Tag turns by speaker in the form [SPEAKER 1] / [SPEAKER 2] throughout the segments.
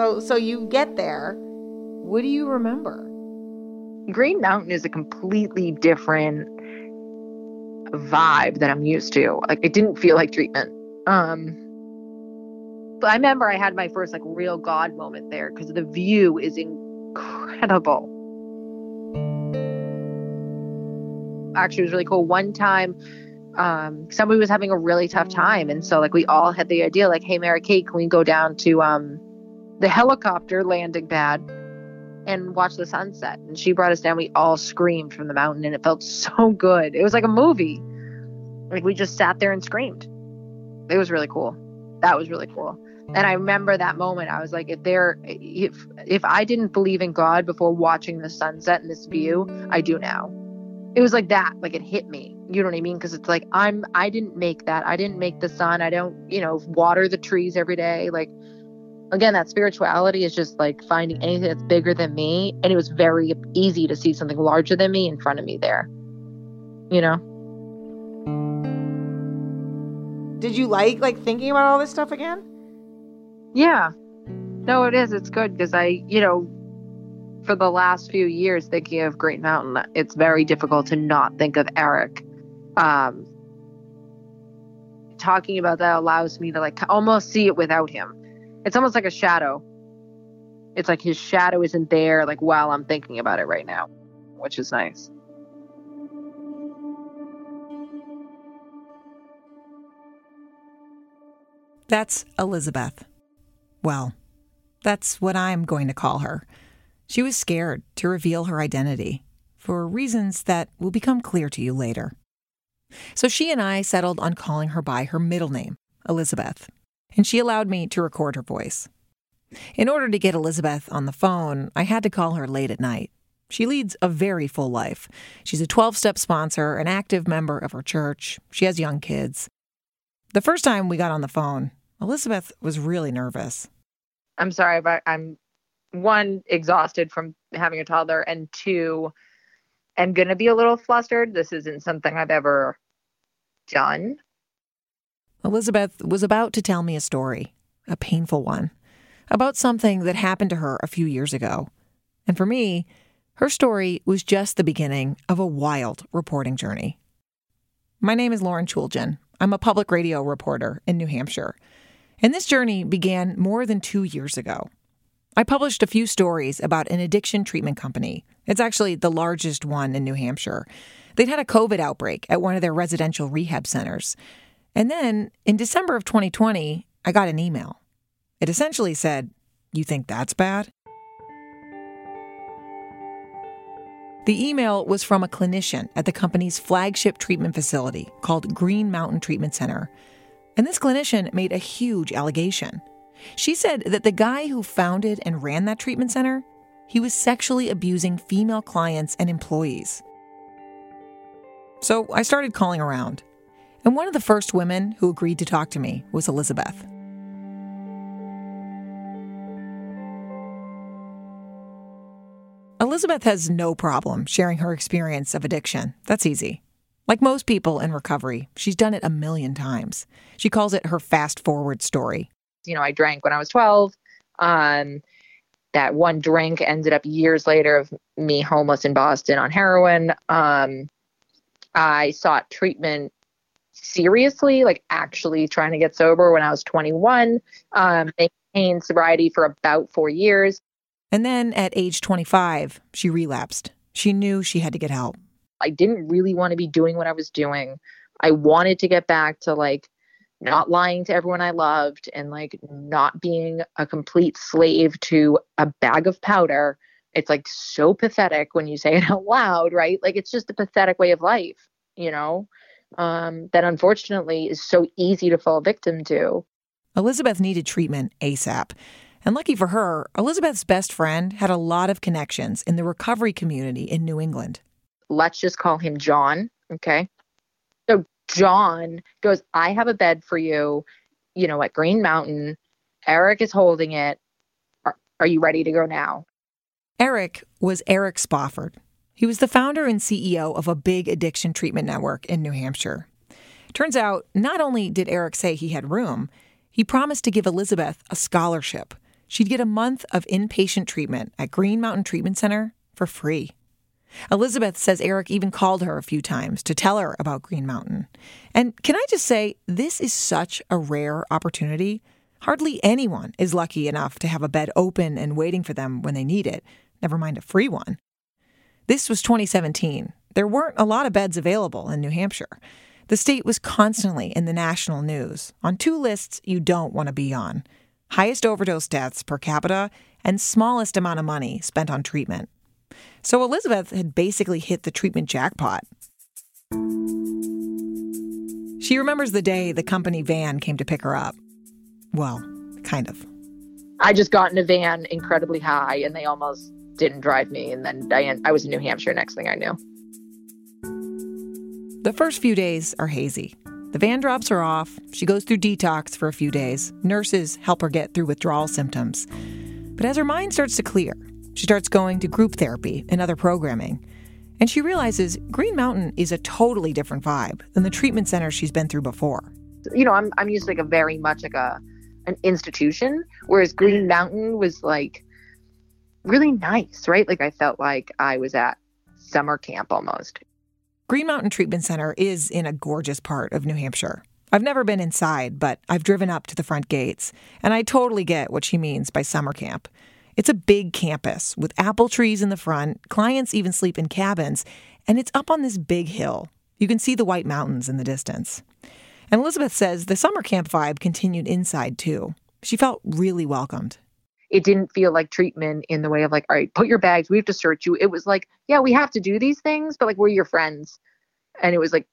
[SPEAKER 1] So so you get there. What do you remember?
[SPEAKER 2] Green Mountain is a completely different vibe that I'm used to. Like it didn't feel like treatment. Um but I remember I had my first like real God moment there because the view is incredible. Actually, it was really cool. One time, um, somebody was having a really tough time, and so like we all had the idea, like, "Hey, Mary Kate, can we go down to um, the helicopter landing pad and watch the sunset?" And she brought us down. We all screamed from the mountain, and it felt so good. It was like a movie. Like we just sat there and screamed. It was really cool. That was really cool. And I remember that moment. I was like, if there, if if I didn't believe in God before watching the sunset and this view, I do now. It was like that. Like it hit me. You know what I mean? Because it's like I'm. I didn't make that. I didn't make the sun. I don't. You know, water the trees every day. Like again, that spirituality is just like finding anything that's bigger than me. And it was very easy to see something larger than me in front of me there. You know.
[SPEAKER 1] Did you like like thinking about all this stuff again?
[SPEAKER 2] Yeah. No, it is. It's good because I, you know, for the last few years thinking of Green Mountain, it's very difficult to not think of Eric. Um, talking about that allows me to like almost see it without him. It's almost like a shadow. It's like his shadow isn't there like while I'm thinking about it right now, which is nice.
[SPEAKER 3] That's Elizabeth. Well, that's what I'm going to call her. She was scared to reveal her identity for reasons that will become clear to you later. So she and I settled on calling her by her middle name, Elizabeth, and she allowed me to record her voice. In order to get Elizabeth on the phone, I had to call her late at night. She leads a very full life. She's a 12 step sponsor, an active member of her church. She has young kids. The first time we got on the phone, Elizabeth was really nervous.
[SPEAKER 2] I'm sorry, but I'm one exhausted from having a toddler, and two, am gonna be a little flustered. This isn't something I've ever done.
[SPEAKER 3] Elizabeth was about to tell me a story, a painful one, about something that happened to her a few years ago. And for me, her story was just the beginning of a wild reporting journey. My name is Lauren Chooljian. I'm a public radio reporter in New Hampshire. And this journey began more than two years ago. I published a few stories about an addiction treatment company. It's actually the largest one in New Hampshire. They'd had a COVID outbreak at one of their residential rehab centers. And then in December of 2020, I got an email. It essentially said, You think that's bad? The email was from a clinician at the company's flagship treatment facility called Green Mountain Treatment Center. And this clinician made a huge allegation. She said that the guy who founded and ran that treatment center, he was sexually abusing female clients and employees. So I started calling around. And one of the first women who agreed to talk to me was Elizabeth. Elizabeth has no problem sharing her experience of addiction. That's easy. Like most people in recovery, she's done it a million times. She calls it her fast forward story.
[SPEAKER 2] You know, I drank when I was 12. Um, that one drink ended up years later of me homeless in Boston on heroin. Um, I sought treatment seriously, like actually trying to get sober when I was 21. Um, maintained sobriety for about four years.
[SPEAKER 3] And then at age 25, she relapsed. She knew she had to get help.
[SPEAKER 2] I didn't really want to be doing what I was doing. I wanted to get back to like not lying to everyone I loved and like not being a complete slave to a bag of powder. It's like so pathetic when you say it out loud, right? Like it's just a pathetic way of life, you know? Um, that unfortunately is so easy to fall victim to.
[SPEAKER 3] Elizabeth needed treatment ASAP. And lucky for her, Elizabeth's best friend had a lot of connections in the recovery community in New England.
[SPEAKER 2] Let's just call him John. Okay. So John goes, I have a bed for you, you know, at Green Mountain. Eric is holding it. Are, are you ready to go now?
[SPEAKER 3] Eric was Eric Spofford. He was the founder and CEO of a big addiction treatment network in New Hampshire. Turns out, not only did Eric say he had room, he promised to give Elizabeth a scholarship. She'd get a month of inpatient treatment at Green Mountain Treatment Center for free. Elizabeth says Eric even called her a few times to tell her about Green Mountain. And can I just say, this is such a rare opportunity. Hardly anyone is lucky enough to have a bed open and waiting for them when they need it, never mind a free one. This was 2017. There weren't a lot of beds available in New Hampshire. The state was constantly in the national news on two lists you don't want to be on highest overdose deaths per capita and smallest amount of money spent on treatment. So Elizabeth had basically hit the treatment jackpot. She remembers the day the company van came to pick her up. Well, kind of.
[SPEAKER 2] I just got in a van incredibly high and they almost didn't drive me. And then I, I was in New Hampshire next thing I knew.
[SPEAKER 3] The first few days are hazy. The van drops her off. She goes through detox for a few days. Nurses help her get through withdrawal symptoms. But as her mind starts to clear, she starts going to group therapy and other programming. And she realizes Green Mountain is a totally different vibe than the treatment center she's been through before.
[SPEAKER 2] You know, I'm I'm used to like a very much like a an institution, whereas Green Mountain was like really nice, right? Like I felt like I was at summer camp almost.
[SPEAKER 3] Green Mountain Treatment Center is in a gorgeous part of New Hampshire. I've never been inside, but I've driven up to the front gates, and I totally get what she means by summer camp. It's a big campus with apple trees in the front. Clients even sleep in cabins, and it's up on this big hill. You can see the White Mountains in the distance. And Elizabeth says the summer camp vibe continued inside too. She felt really welcomed.
[SPEAKER 2] It didn't feel like treatment in the way of like, all right, put your bags, we have to search you. It was like, yeah, we have to do these things, but like we're your friends. And it was like,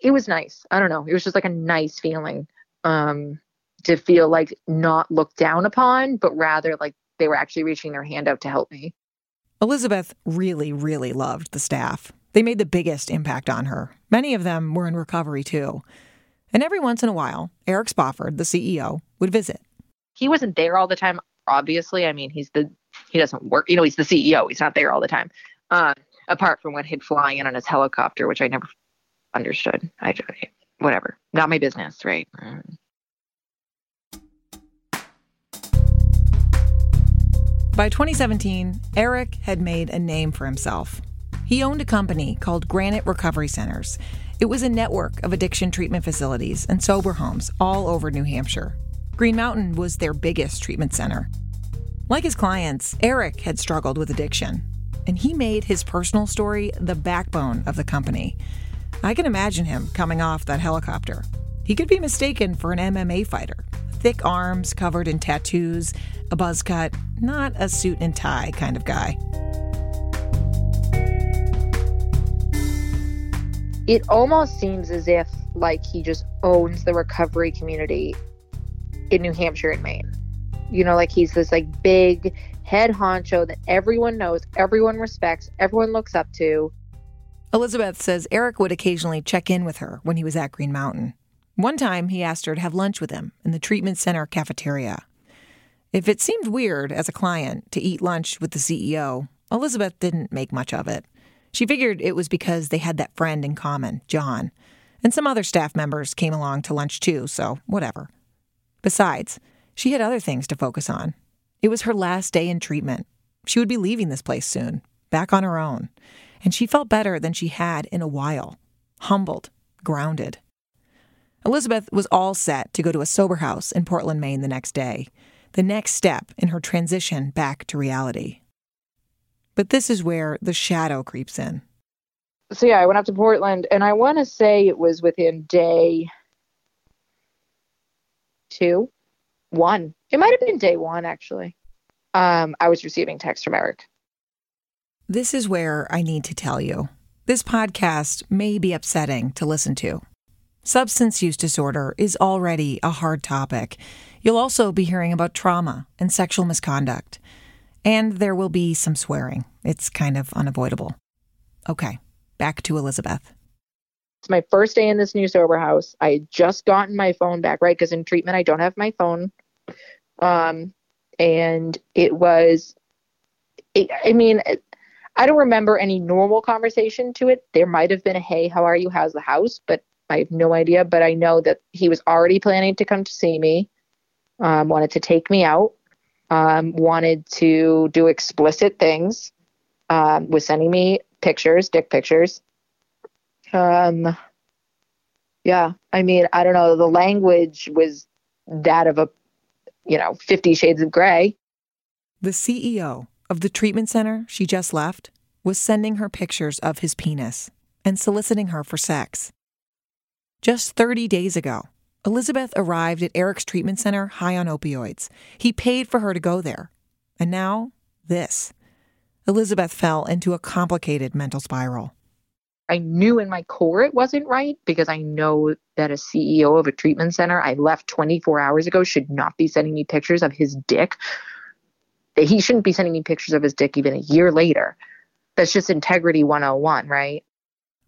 [SPEAKER 2] it was nice. I don't know. It was just like a nice feeling um, to feel like not looked down upon, but rather like they were actually reaching their hand out to help me.
[SPEAKER 3] Elizabeth really, really loved the staff. They made the biggest impact on her. Many of them were in recovery too. And every once in a while, Eric Spofford, the CEO, would visit.
[SPEAKER 2] He wasn't there all the time, obviously. I mean, he's the he doesn't work, you know, he's the CEO. He's not there all the time. Uh, apart from when he'd fly in on his helicopter, which I never understood. I whatever, not my business, right?
[SPEAKER 3] By 2017, Eric had made a name for himself. He owned a company called Granite Recovery Centers. It was a network of addiction treatment facilities and sober homes all over New Hampshire. Green Mountain was their biggest treatment center. Like his clients, Eric had struggled with addiction, and he made his personal story the backbone of the company. I can imagine him coming off that helicopter. He could be mistaken for an MMA fighter thick arms covered in tattoos, a buzz cut, not a suit and tie kind of guy.
[SPEAKER 2] It almost seems as if like he just owns the recovery community in New Hampshire and Maine. You know, like he's this like big head honcho that everyone knows, everyone respects, everyone looks up to.
[SPEAKER 3] Elizabeth says Eric would occasionally check in with her when he was at Green Mountain. One time, he asked her to have lunch with him in the treatment center cafeteria. If it seemed weird as a client to eat lunch with the CEO, Elizabeth didn't make much of it. She figured it was because they had that friend in common, John, and some other staff members came along to lunch too, so whatever. Besides, she had other things to focus on. It was her last day in treatment. She would be leaving this place soon, back on her own, and she felt better than she had in a while humbled, grounded. Elizabeth was all set to go to a sober house in Portland, Maine the next day, the next step in her transition back to reality. But this is where the shadow creeps in.
[SPEAKER 2] So, yeah, I went up to Portland, and I want to say it was within day two, one. It might have been day one, actually. Um, I was receiving text from Eric.
[SPEAKER 3] This is where I need to tell you this podcast may be upsetting to listen to. Substance use disorder is already a hard topic. You'll also be hearing about trauma and sexual misconduct. And there will be some swearing. It's kind of unavoidable. Okay, back to Elizabeth.
[SPEAKER 2] It's my first day in this new sober house. I had just gotten my phone back, right? Because in treatment, I don't have my phone. Um, and it was, it, I mean, it, I don't remember any normal conversation to it. There might have been a, hey, how are you? How's the house? But I have no idea. But I know that he was already planning to come to see me, um, wanted to take me out, um, wanted to do explicit things, um, was sending me pictures, dick pictures. Um, yeah, I mean, I don't know. The language was that of a, you know, Fifty Shades of Grey.
[SPEAKER 3] The CEO of the treatment center she just left was sending her pictures of his penis and soliciting her for sex. Just 30 days ago, Elizabeth arrived at Eric's treatment center high on opioids. He paid for her to go there. And now, this. Elizabeth fell into a complicated mental spiral.
[SPEAKER 2] I knew in my core it wasn't right because I know that a CEO of a treatment center I left 24 hours ago should not be sending me pictures of his dick. He shouldn't be sending me pictures of his dick even a year later. That's just integrity 101, right?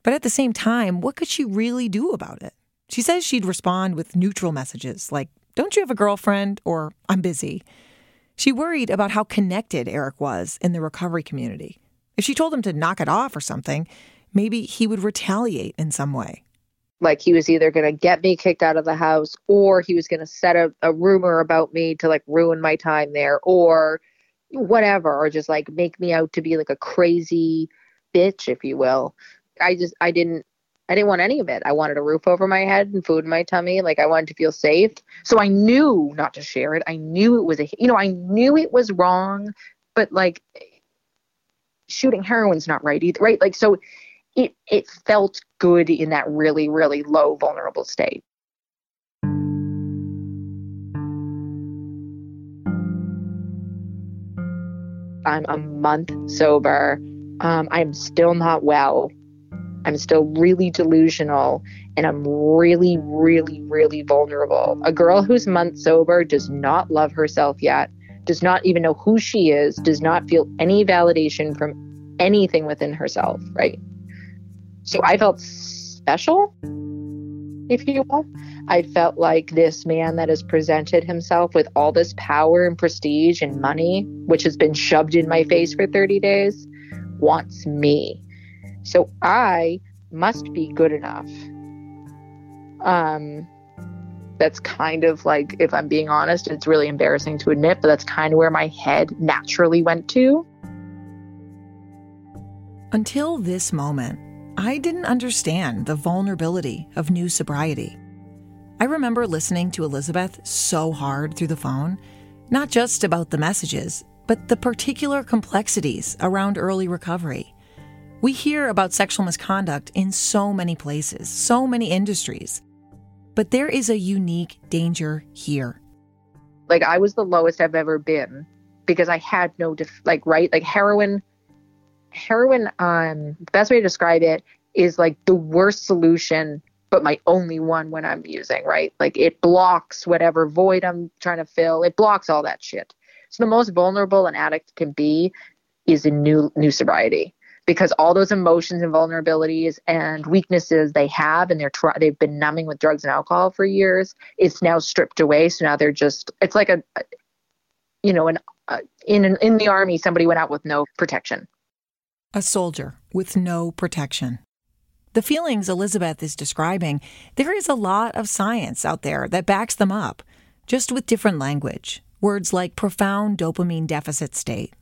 [SPEAKER 3] But at the same time, what could she really do about it? She says she'd respond with neutral messages like, Don't you have a girlfriend? or I'm busy. She worried about how connected Eric was in the recovery community. If she told him to knock it off or something, maybe he would retaliate in some way.
[SPEAKER 2] Like he was either going to get me kicked out of the house or he was going to set a, a rumor about me to like ruin my time there or whatever, or just like make me out to be like a crazy bitch, if you will. I just, I didn't, I didn't want any of it. I wanted a roof over my head and food in my tummy. Like I wanted to feel safe. So I knew not to share it. I knew it was a, you know, I knew it was wrong, but like shooting heroin's not right either, right? Like, so it, it felt good in that really, really low, vulnerable state. I'm a month sober. Um, I'm still not well. I'm still really delusional and I'm really, really, really vulnerable. A girl who's month sober does not love herself yet, does not even know who she is, does not feel any validation from anything within herself, right? So I felt special, if you will. I felt like this man that has presented himself with all this power and prestige and money, which has been shoved in my face for 30 days, wants me. So I must be good enough. Um, that's kind of like, if I'm being honest, it's really embarrassing to admit, but that's kind of where my head naturally went to.
[SPEAKER 3] Until this moment, I didn't understand the vulnerability of new sobriety. I remember listening to Elizabeth so hard through the phone, not just about the messages, but the particular complexities around early recovery. We hear about sexual misconduct in so many places, so many industries, but there is a unique danger here.
[SPEAKER 2] Like, I was the lowest I've ever been because I had no, def- like, right? Like, heroin, heroin, um, the best way to describe it is like the worst solution but my only one when I'm using, right? Like it blocks whatever void I'm trying to fill. It blocks all that shit. So the most vulnerable an addict can be is in new new sobriety because all those emotions and vulnerabilities and weaknesses they have and they're they've been numbing with drugs and alcohol for years it's now stripped away so now they're just it's like a, you know an uh, in in the army somebody went out with no protection
[SPEAKER 3] a soldier with no protection the feelings Elizabeth is describing, there is a lot of science out there that backs them up, just with different language. Words like profound dopamine deficit state.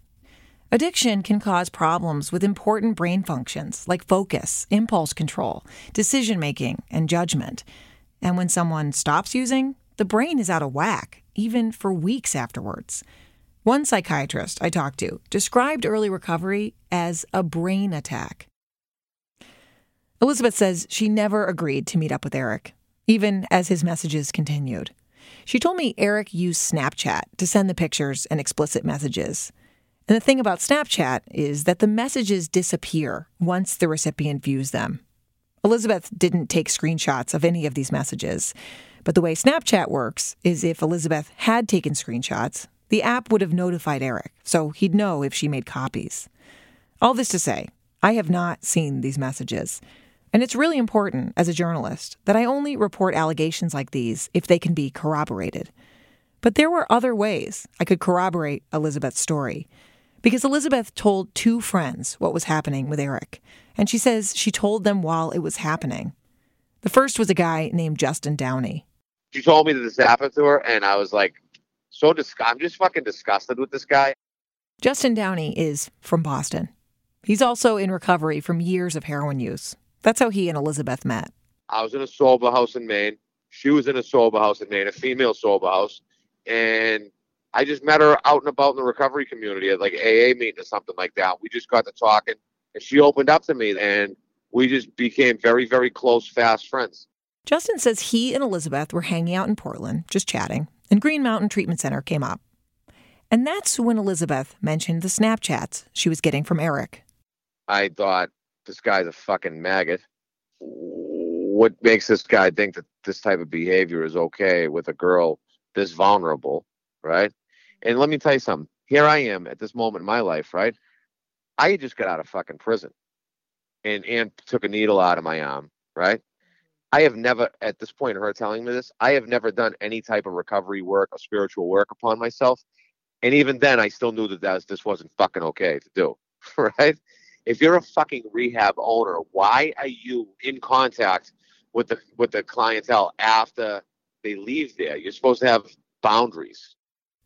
[SPEAKER 3] Addiction can cause problems with important brain functions like focus, impulse control, decision making, and judgment. And when someone stops using, the brain is out of whack, even for weeks afterwards. One psychiatrist I talked to described early recovery as a brain attack. Elizabeth says she never agreed to meet up with Eric, even as his messages continued. She told me Eric used Snapchat to send the pictures and explicit messages. And the thing about Snapchat is that the messages disappear once the recipient views them. Elizabeth didn't take screenshots of any of these messages. But the way Snapchat works is if Elizabeth had taken screenshots, the app would have notified Eric, so he'd know if she made copies. All this to say, I have not seen these messages. And it's really important as a journalist that I only report allegations like these if they can be corroborated. But there were other ways I could corroborate Elizabeth's story. Because Elizabeth told two friends what was happening with Eric, and she says she told them while it was happening. The first was a guy named Justin Downey.
[SPEAKER 4] She told me that this happened to her, and I was like, so disgusted. I'm just fucking disgusted with this guy.
[SPEAKER 3] Justin Downey is from Boston. He's also in recovery from years of heroin use. That's how he and Elizabeth met.
[SPEAKER 4] I was in a sober house in Maine. She was in a sober house in Maine, a female sober house. And I just met her out and about in the recovery community at like AA meeting or something like that. We just got to talking and she opened up to me and we just became very, very close, fast friends.
[SPEAKER 3] Justin says he and Elizabeth were hanging out in Portland, just chatting, and Green Mountain Treatment Center came up. And that's when Elizabeth mentioned the Snapchats she was getting from Eric.
[SPEAKER 4] I thought, this guy's a fucking maggot. What makes this guy think that this type of behavior is okay with a girl this vulnerable, right? And let me tell you something. Here I am at this moment in my life, right? I just got out of fucking prison, and and took a needle out of my arm, right? I have never, at this point, her telling me this, I have never done any type of recovery work or spiritual work upon myself, and even then, I still knew that that was, this wasn't fucking okay to do, right? If you're a fucking rehab owner, why are you in contact with the with the clientele after they leave there? You're supposed to have boundaries.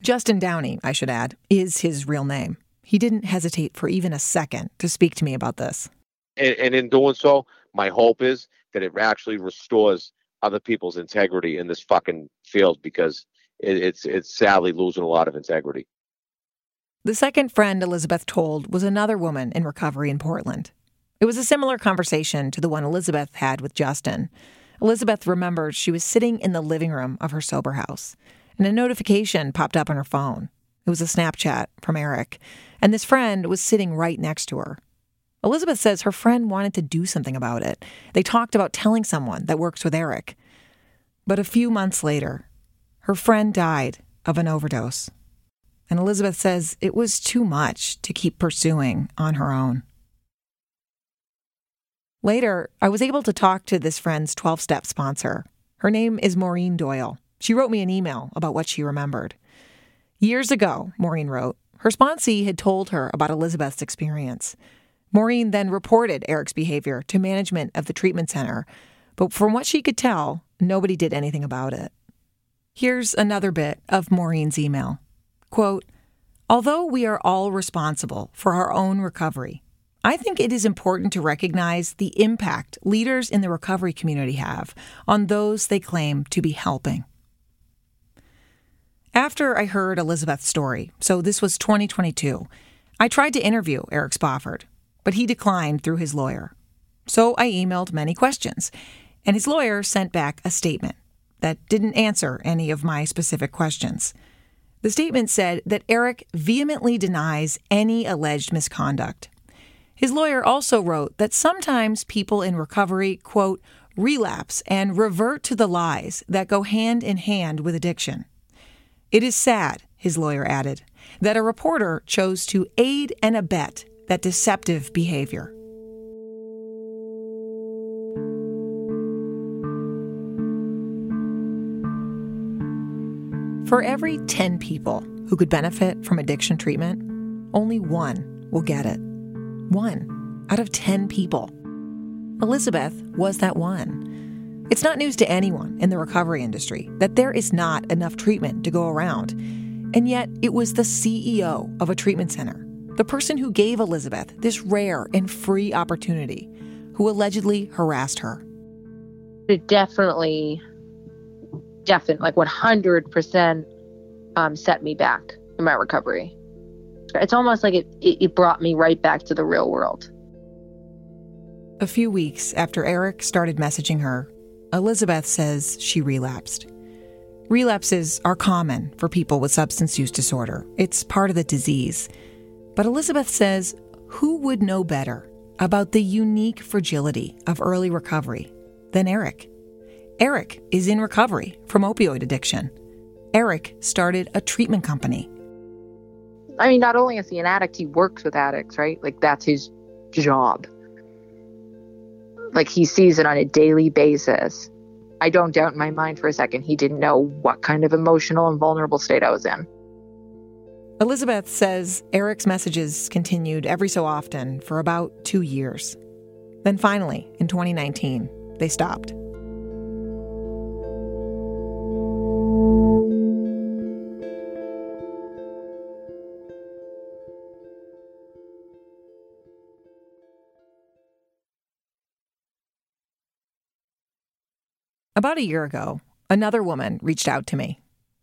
[SPEAKER 3] Justin Downey, I should add, is his real name. He didn't hesitate for even a second to speak to me about this.
[SPEAKER 4] And, and in doing so, my hope is that it actually restores other people's integrity in this fucking field because it, it's it's sadly losing a lot of integrity.
[SPEAKER 3] The second friend Elizabeth told was another woman in recovery in Portland. It was a similar conversation to the one Elizabeth had with Justin. Elizabeth remembered she was sitting in the living room of her sober house, and a notification popped up on her phone. It was a Snapchat from Eric, and this friend was sitting right next to her. Elizabeth says her friend wanted to do something about it. They talked about telling someone that works with Eric. But a few months later, her friend died of an overdose and Elizabeth says it was too much to keep pursuing on her own. Later, I was able to talk to this friend's 12 step sponsor. Her name is Maureen Doyle. She wrote me an email about what she remembered. Years ago, Maureen wrote, her sponsee had told her about Elizabeth's experience. Maureen then reported Eric's behavior to management of the treatment center, but from what she could tell, nobody did anything about it. Here's another bit of Maureen's email. Quote, Although we are all responsible for our own recovery, I think it is important to recognize the impact leaders in the recovery community have on those they claim to be helping. After I heard Elizabeth's story, so this was 2022, I tried to interview Eric Spofford, but he declined through his lawyer. So I emailed many questions, and his lawyer sent back a statement that didn't answer any of my specific questions. The statement said that Eric vehemently denies any alleged misconduct. His lawyer also wrote that sometimes people in recovery, quote, relapse and revert to the lies that go hand in hand with addiction. It is sad, his lawyer added, that a reporter chose to aid and abet that deceptive behavior. For every 10 people who could benefit from addiction treatment, only one will get it. One out of 10 people. Elizabeth was that one. It's not news to anyone in the recovery industry that there is not enough treatment to go around. And yet, it was the CEO of a treatment center, the person who gave Elizabeth this rare and free opportunity, who allegedly harassed her.
[SPEAKER 2] It definitely definitely like 100% um, set me back in my recovery. It's almost like it, it brought me right back to the real world.
[SPEAKER 3] A few weeks after Eric started messaging her, Elizabeth says she relapsed. Relapses are common for people with substance use disorder. It's part of the disease. But Elizabeth says, who would know better about the unique fragility of early recovery than Eric? Eric is in recovery from opioid addiction. Eric started a treatment company.
[SPEAKER 2] I mean, not only is he an addict, he works with addicts, right? Like, that's his job. Like, he sees it on a daily basis. I don't doubt in my mind for a second he didn't know what kind of emotional and vulnerable state I was in.
[SPEAKER 3] Elizabeth says Eric's messages continued every so often for about two years. Then finally, in 2019, they stopped. About a year ago, another woman reached out to me.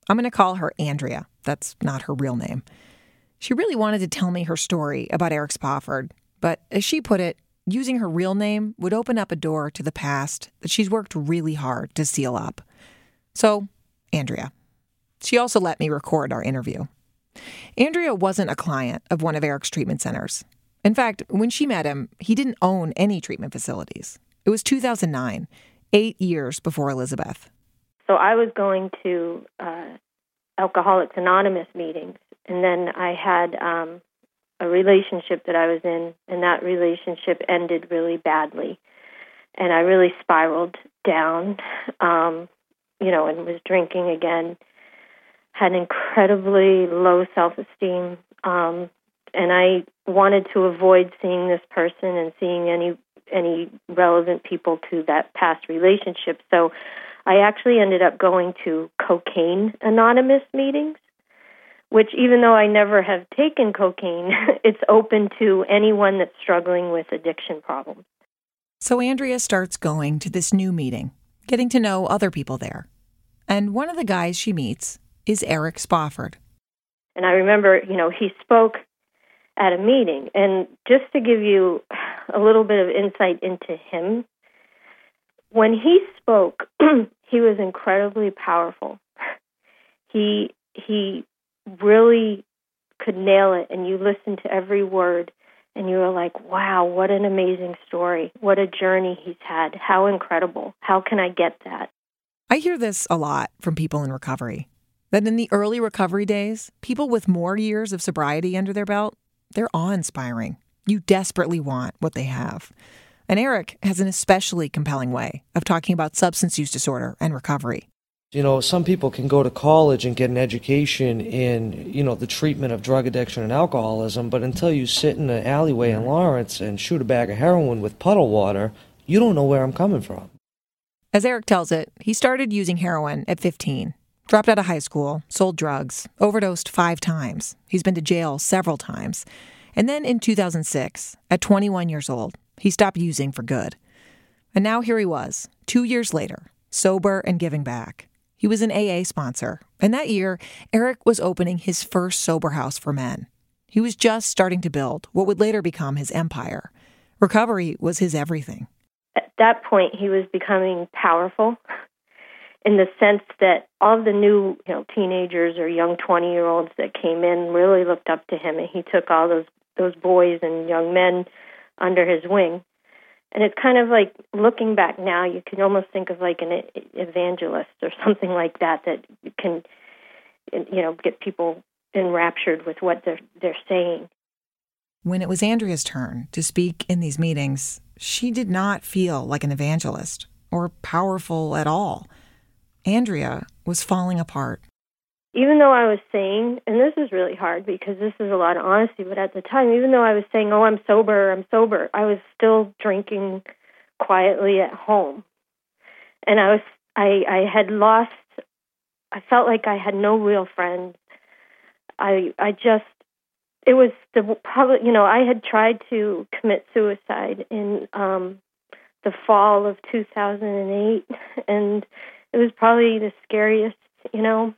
[SPEAKER 3] I'm going to call her Andrea. That's not her real name. She really wanted to tell me her story about Eric Spofford, but as she put it, using her real name would open up a door to the past that she's worked really hard to seal up. So, Andrea. She also let me record our interview. Andrea wasn't a client of one of Eric's treatment centers. In fact, when she met him, he didn't own any treatment facilities. It was 2009, eight years before Elizabeth.
[SPEAKER 5] So I was going to uh, Alcoholics Anonymous meetings, and then I had um, a relationship that I was in, and that relationship ended really badly, and I really spiraled down, um, you know, and was drinking again. Had incredibly low self-esteem, um, and I wanted to avoid seeing this person and seeing any any relevant people to that past relationship. So I actually ended up going to cocaine anonymous meetings, which even though I never have taken cocaine, it's open to anyone that's struggling with addiction problems.
[SPEAKER 3] So Andrea starts going to this new meeting, getting to know other people there. And one of the guys she meets is Eric Spofford.
[SPEAKER 5] And I remember, you know, he spoke at a meeting. And just to give you a little bit of insight into him, when he spoke, he was incredibly powerful. He he really could nail it and you listened to every word and you were like, "Wow, what an amazing story. What a journey he's had. How incredible. How can I get that?"
[SPEAKER 3] I hear this a lot from people in recovery. That in the early recovery days, people with more years of sobriety under their belt they're awe inspiring. You desperately want what they have. And Eric has an especially compelling way of talking about substance use disorder and recovery.
[SPEAKER 6] You know, some people can go to college and get an education in, you know, the treatment of drug addiction and alcoholism, but until you sit in an alleyway in Lawrence and shoot a bag of heroin with puddle water, you don't know where I'm coming from.
[SPEAKER 3] As Eric tells it, he started using heroin at 15 Dropped out of high school, sold drugs, overdosed five times. He's been to jail several times. And then in 2006, at 21 years old, he stopped using for good. And now here he was, two years later, sober and giving back. He was an AA sponsor, and that year, Eric was opening his first sober house for men. He was just starting to build what would later become his empire. Recovery was his everything.
[SPEAKER 5] At that point, he was becoming powerful in the sense that all the new you know teenagers or young 20 year olds that came in really looked up to him and he took all those those boys and young men under his wing. And it's kind of like looking back now you can almost think of like an evangelist or something like that that can you know get people enraptured with what they're they're saying.
[SPEAKER 3] When it was Andrea's turn to speak in these meetings she did not feel like an evangelist or powerful at all. Andrea was falling apart.
[SPEAKER 5] Even though I was saying, and this is really hard because this is a lot of honesty, but at the time, even though I was saying, oh, I'm sober, I'm sober, I was still drinking quietly at home. And I was, I, I had lost, I felt like I had no real friends. I, I just, it was the probably, you know, I had tried to commit suicide in um, the fall of 2008, and it was probably the scariest, you know.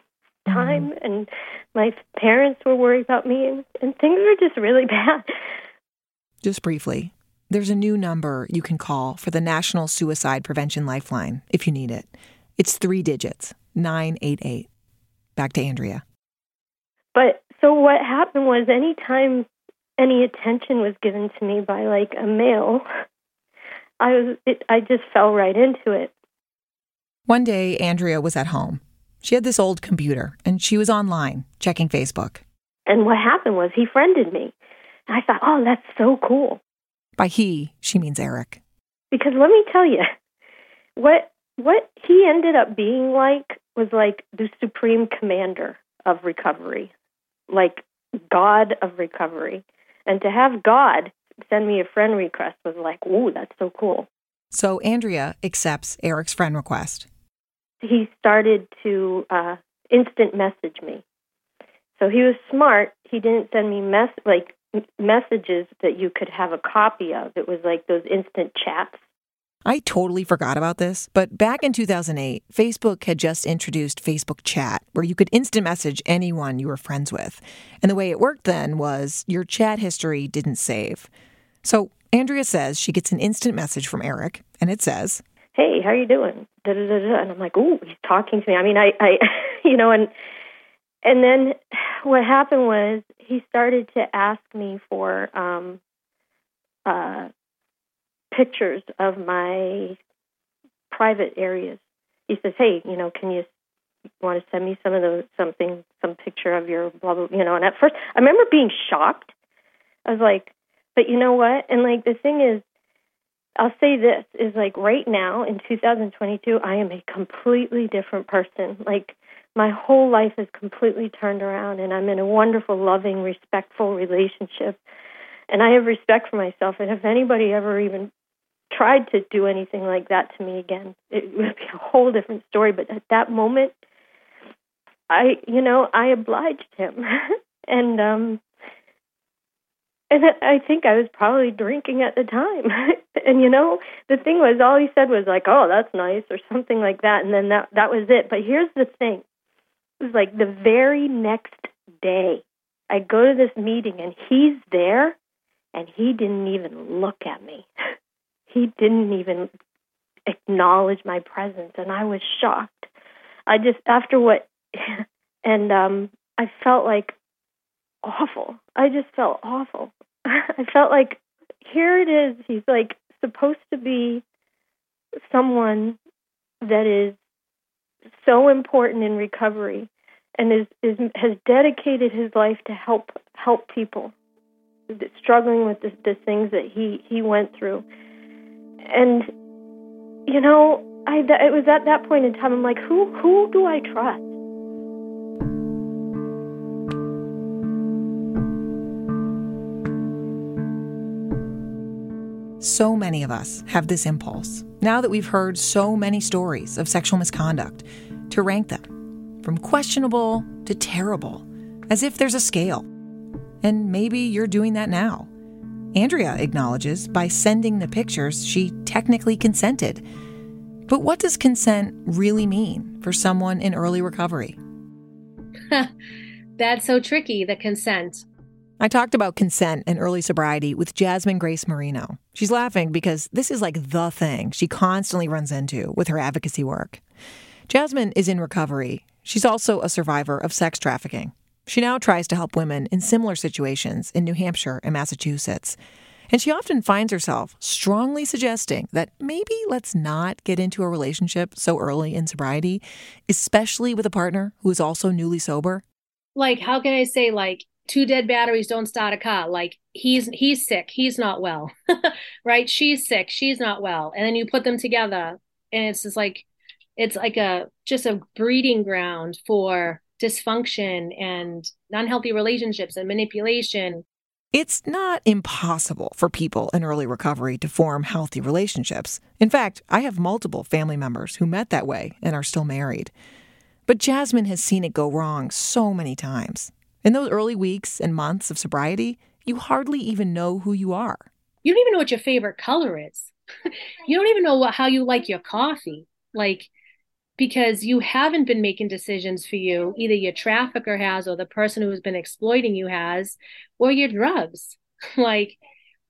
[SPEAKER 5] Time. Mm-hmm. And my parents were worried about me, and, and things were just really bad.
[SPEAKER 3] Just briefly, there's a new number you can call for the National Suicide Prevention Lifeline if you need it. It's three digits 988. Back to Andrea.
[SPEAKER 5] But so what happened was anytime any attention was given to me by like a male, I was it, I just fell right into it.
[SPEAKER 3] One day, Andrea was at home. She had this old computer and she was online checking Facebook.
[SPEAKER 5] And what happened was he friended me. And I thought, oh, that's so cool.
[SPEAKER 3] By he, she means Eric.
[SPEAKER 5] Because let me tell you, what what he ended up being like was like the supreme commander of recovery, like God of recovery. And to have God send me a friend request was like, ooh, that's so cool.
[SPEAKER 3] So Andrea accepts Eric's friend request.
[SPEAKER 5] He started to uh, instant message me. So he was smart. He didn't send me mess like messages that you could have a copy of. It was like those instant chats.
[SPEAKER 3] I totally forgot about this, but back in 2008, Facebook had just introduced Facebook Chat, where you could instant message anyone you were friends with. And the way it worked then was your chat history didn't save. So Andrea says she gets an instant message from Eric, and it says,
[SPEAKER 5] "Hey, how are you doing?" Da, da, da, da. And I'm like, "Ooh, he's talking to me." I mean, I, I, you know, and and then what happened was he started to ask me for um, uh, pictures of my private areas. He says, "Hey, you know, can you want to send me some of the something, some picture of your blah blah?" You know, and at first, I remember being shocked. I was like, "But you know what?" And like the thing is, I'll say this is like right now in 2022, I am a completely different person. Like my whole life is completely turned around, and I'm in a wonderful, loving, respectful relationship. And I have respect for myself. And if anybody ever even tried to do anything like that to me again, it would be a whole different story. But at that moment, I, you know, I obliged him, and um, and I think I was probably drinking at the time. and you know, the thing was, all he said was like, "Oh, that's nice" or something like that, and then that that was it. But here's the thing: it was like the very next day, I go to this meeting, and he's there, and he didn't even look at me. he didn't even acknowledge my presence and I was shocked. I just after what and um I felt like awful. I just felt awful. I felt like here it is. He's like supposed to be someone that is so important in recovery and is, is has dedicated his life to help help people struggling with the, the things that he he went through and you know, I it was at that point in time I'm like, who who do I trust?
[SPEAKER 3] So many of us have this impulse, now that we've heard so many stories of sexual misconduct, to rank them from questionable to terrible, as if there's a scale. And maybe you're doing that now. Andrea acknowledges by sending the pictures she technically consented. But what does consent really mean for someone in early recovery?
[SPEAKER 7] That's so tricky, the consent.
[SPEAKER 3] I talked about consent and early sobriety with Jasmine Grace Marino. She's laughing because this is like the thing she constantly runs into with her advocacy work. Jasmine is in recovery. She's also a survivor of sex trafficking. She now tries to help women in similar situations in New Hampshire and Massachusetts. And she often finds herself strongly suggesting that maybe let's not get into a relationship so early in sobriety, especially with a partner who is also newly sober.
[SPEAKER 7] Like, how can I say, like, two dead batteries don't start a car like he's he's sick he's not well right she's sick she's not well and then you put them together and it's just like it's like a just a breeding ground for dysfunction and unhealthy relationships and manipulation.
[SPEAKER 3] It's not impossible for people in early recovery to form healthy relationships. In fact, I have multiple family members who met that way and are still married. But Jasmine has seen it go wrong so many times. In those early weeks and months of sobriety, you hardly even know who you are.
[SPEAKER 7] You don't even know what your favorite color is. you don't even know what, how you like your coffee. Like, because you haven't been making decisions for you. Either your trafficker has, or the person who's been exploiting you has, or your drugs. like,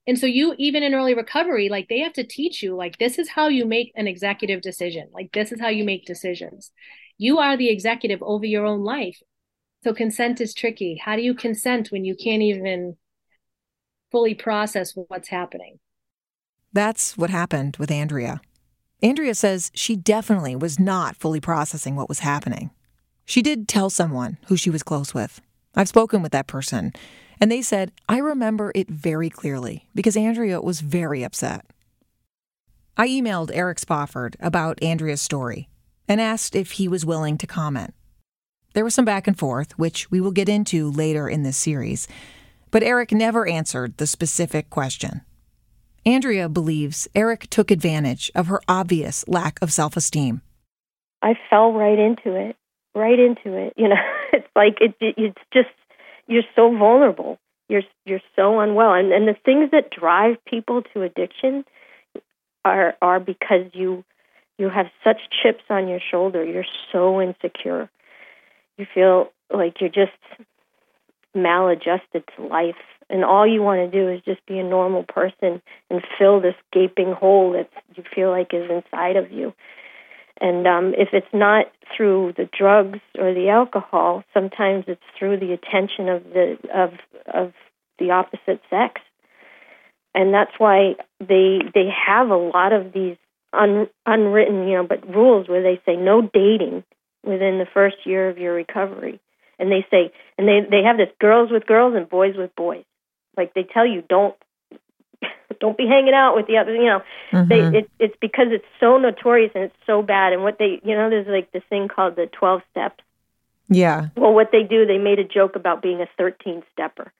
[SPEAKER 7] and so you, even in early recovery, like they have to teach you, like, this is how you make an executive decision. Like, this is how you make decisions. You are the executive over your own life. So consent is tricky. How do you consent when you can't even fully process what's happening.
[SPEAKER 3] That's what happened with Andrea. Andrea says she definitely was not fully processing what was happening. She did tell someone who she was close with. I've spoken with that person, and they said, I remember it very clearly because Andrea was very upset. I emailed Eric Spofford about Andrea's story and asked if he was willing to comment. There was some back and forth, which we will get into later in this series, but Eric never answered the specific question. Andrea believes Eric took advantage of her obvious lack of self esteem.
[SPEAKER 5] I fell right into it, right into it. You know, it's like it, it, it's just you're so vulnerable. You're you're so unwell, and and the things that drive people to addiction are are because you you have such chips on your shoulder. You're so insecure. You feel like you're just maladjusted to life and all you want to do is just be a normal person and fill this gaping hole that you feel like is inside of you. And um if it's not through the drugs or the alcohol sometimes it's through the attention of the of of the opposite sex. And that's why they they have a lot of these un, unwritten you know but rules where they say no dating within the first year of your recovery. And they say and they they have this girls with girls and boys with boys. Like they tell you don't don't be hanging out with the other you know. Mm-hmm. they it, it's because it's so notorious and it's so bad. And what they you know there's like this thing called the 12 steps.
[SPEAKER 3] Yeah.
[SPEAKER 5] Well what they do they made a joke about being a 13 stepper.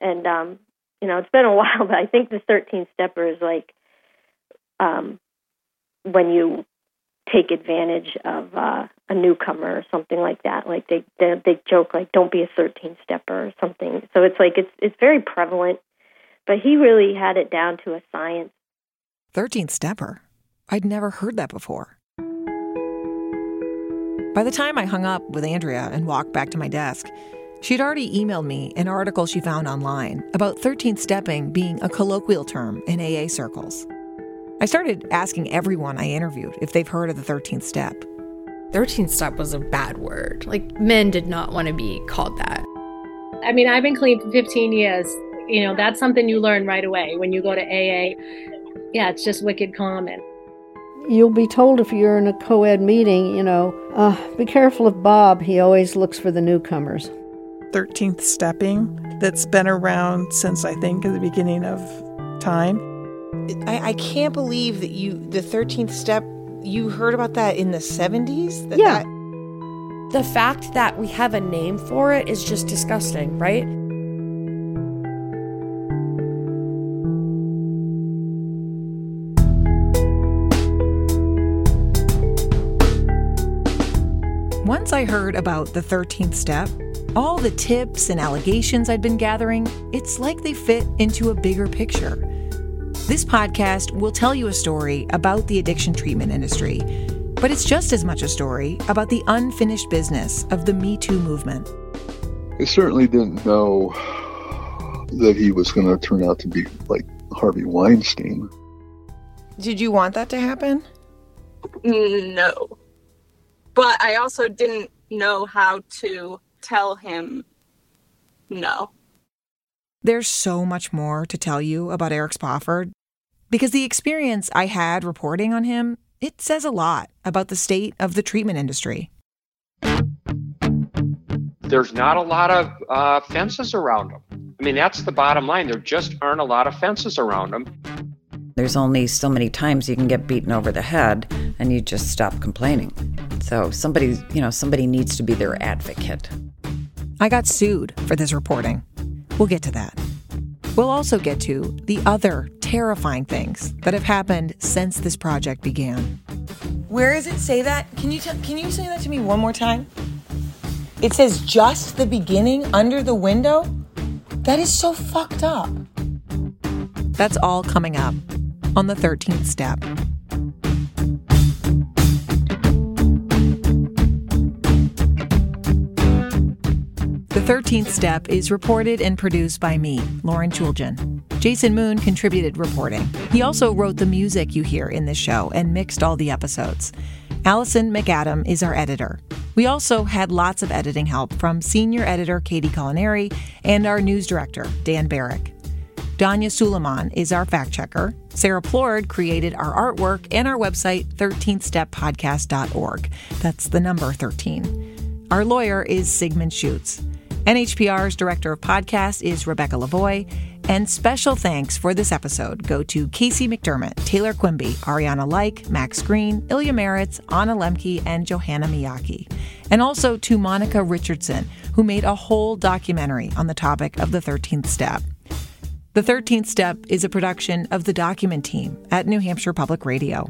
[SPEAKER 5] And um you know it's been a while but i think the 13 stepper is like um when you take advantage of uh, a newcomer or something like that. Like they, they they joke like don't be a 13 stepper or something. So it's like it's it's very prevalent, but he really had it down to a science.
[SPEAKER 3] 13 stepper. I'd never heard that before. By the time I hung up with Andrea and walked back to my desk, she'd already emailed me an article she found online about 13 stepping being a colloquial term in AA circles. I started asking everyone I interviewed if they've heard of the 13th step.
[SPEAKER 8] 13th step was a bad word. Like, men did not want to be called that.
[SPEAKER 7] I mean, I've been clean for 15 years. You know, that's something you learn right away when you go to AA. Yeah, it's just wicked common.
[SPEAKER 9] You'll be told if you're in a co ed meeting, you know, uh, be careful of Bob. He always looks for the newcomers.
[SPEAKER 10] 13th stepping that's been around since I think the beginning of time.
[SPEAKER 1] I, I can't believe that you, the 13th step, you heard about that in the 70s? That
[SPEAKER 9] yeah.
[SPEAKER 1] That...
[SPEAKER 8] The fact that we have a name for it is just disgusting, right?
[SPEAKER 3] Once I heard about the 13th step, all the tips and allegations I'd been gathering, it's like they fit into a bigger picture. This podcast will tell you a story about the addiction treatment industry, but it's just as much a story about the unfinished business of the Me Too movement.
[SPEAKER 11] I certainly didn't know that he was going to turn out to be like Harvey Weinstein.
[SPEAKER 1] Did you want that to happen?
[SPEAKER 12] No. But I also didn't know how to tell him no.
[SPEAKER 3] There's so much more to tell you about Eric Spofford because the experience I had reporting on him, it says a lot about the state of the treatment industry.
[SPEAKER 13] There's not a lot of uh, fences around them. I mean, that's the bottom line. There just aren't a lot of fences around them.
[SPEAKER 14] There's only so many times you can get beaten over the head and you just stop complaining. So somebody, you know, somebody needs to be their advocate.
[SPEAKER 3] I got sued for this reporting. We'll get to that. We'll also get to the other terrifying things that have happened since this project began.
[SPEAKER 1] Where does it say that? Can you t- can you say that to me one more time? It says just the beginning under the window? That is so fucked up.
[SPEAKER 3] That's all coming up on the 13th step. The 13th Step is reported and produced by me, Lauren Chooljian. Jason Moon contributed reporting. He also wrote the music you hear in this show and mixed all the episodes. Allison McAdam is our editor. We also had lots of editing help from senior editor Katie Colaneri and our news director, Dan Barrick. Danya Suleiman is our fact checker. Sarah Plourde created our artwork and our website, 13steppodcast.org. That's the number 13. Our lawyer is Sigmund Schutz. NHPR's director of Podcasts is Rebecca Lavoie. And special thanks for this episode go to Casey McDermott, Taylor Quimby, Ariana Like, Max Green, Ilya Marritz, Anna Lembke, and Johanna Miyake. And also to Monica Richardson, who made a whole documentary on the topic of the 13th step. The 13th Step is a production of the Document Team at New Hampshire Public Radio.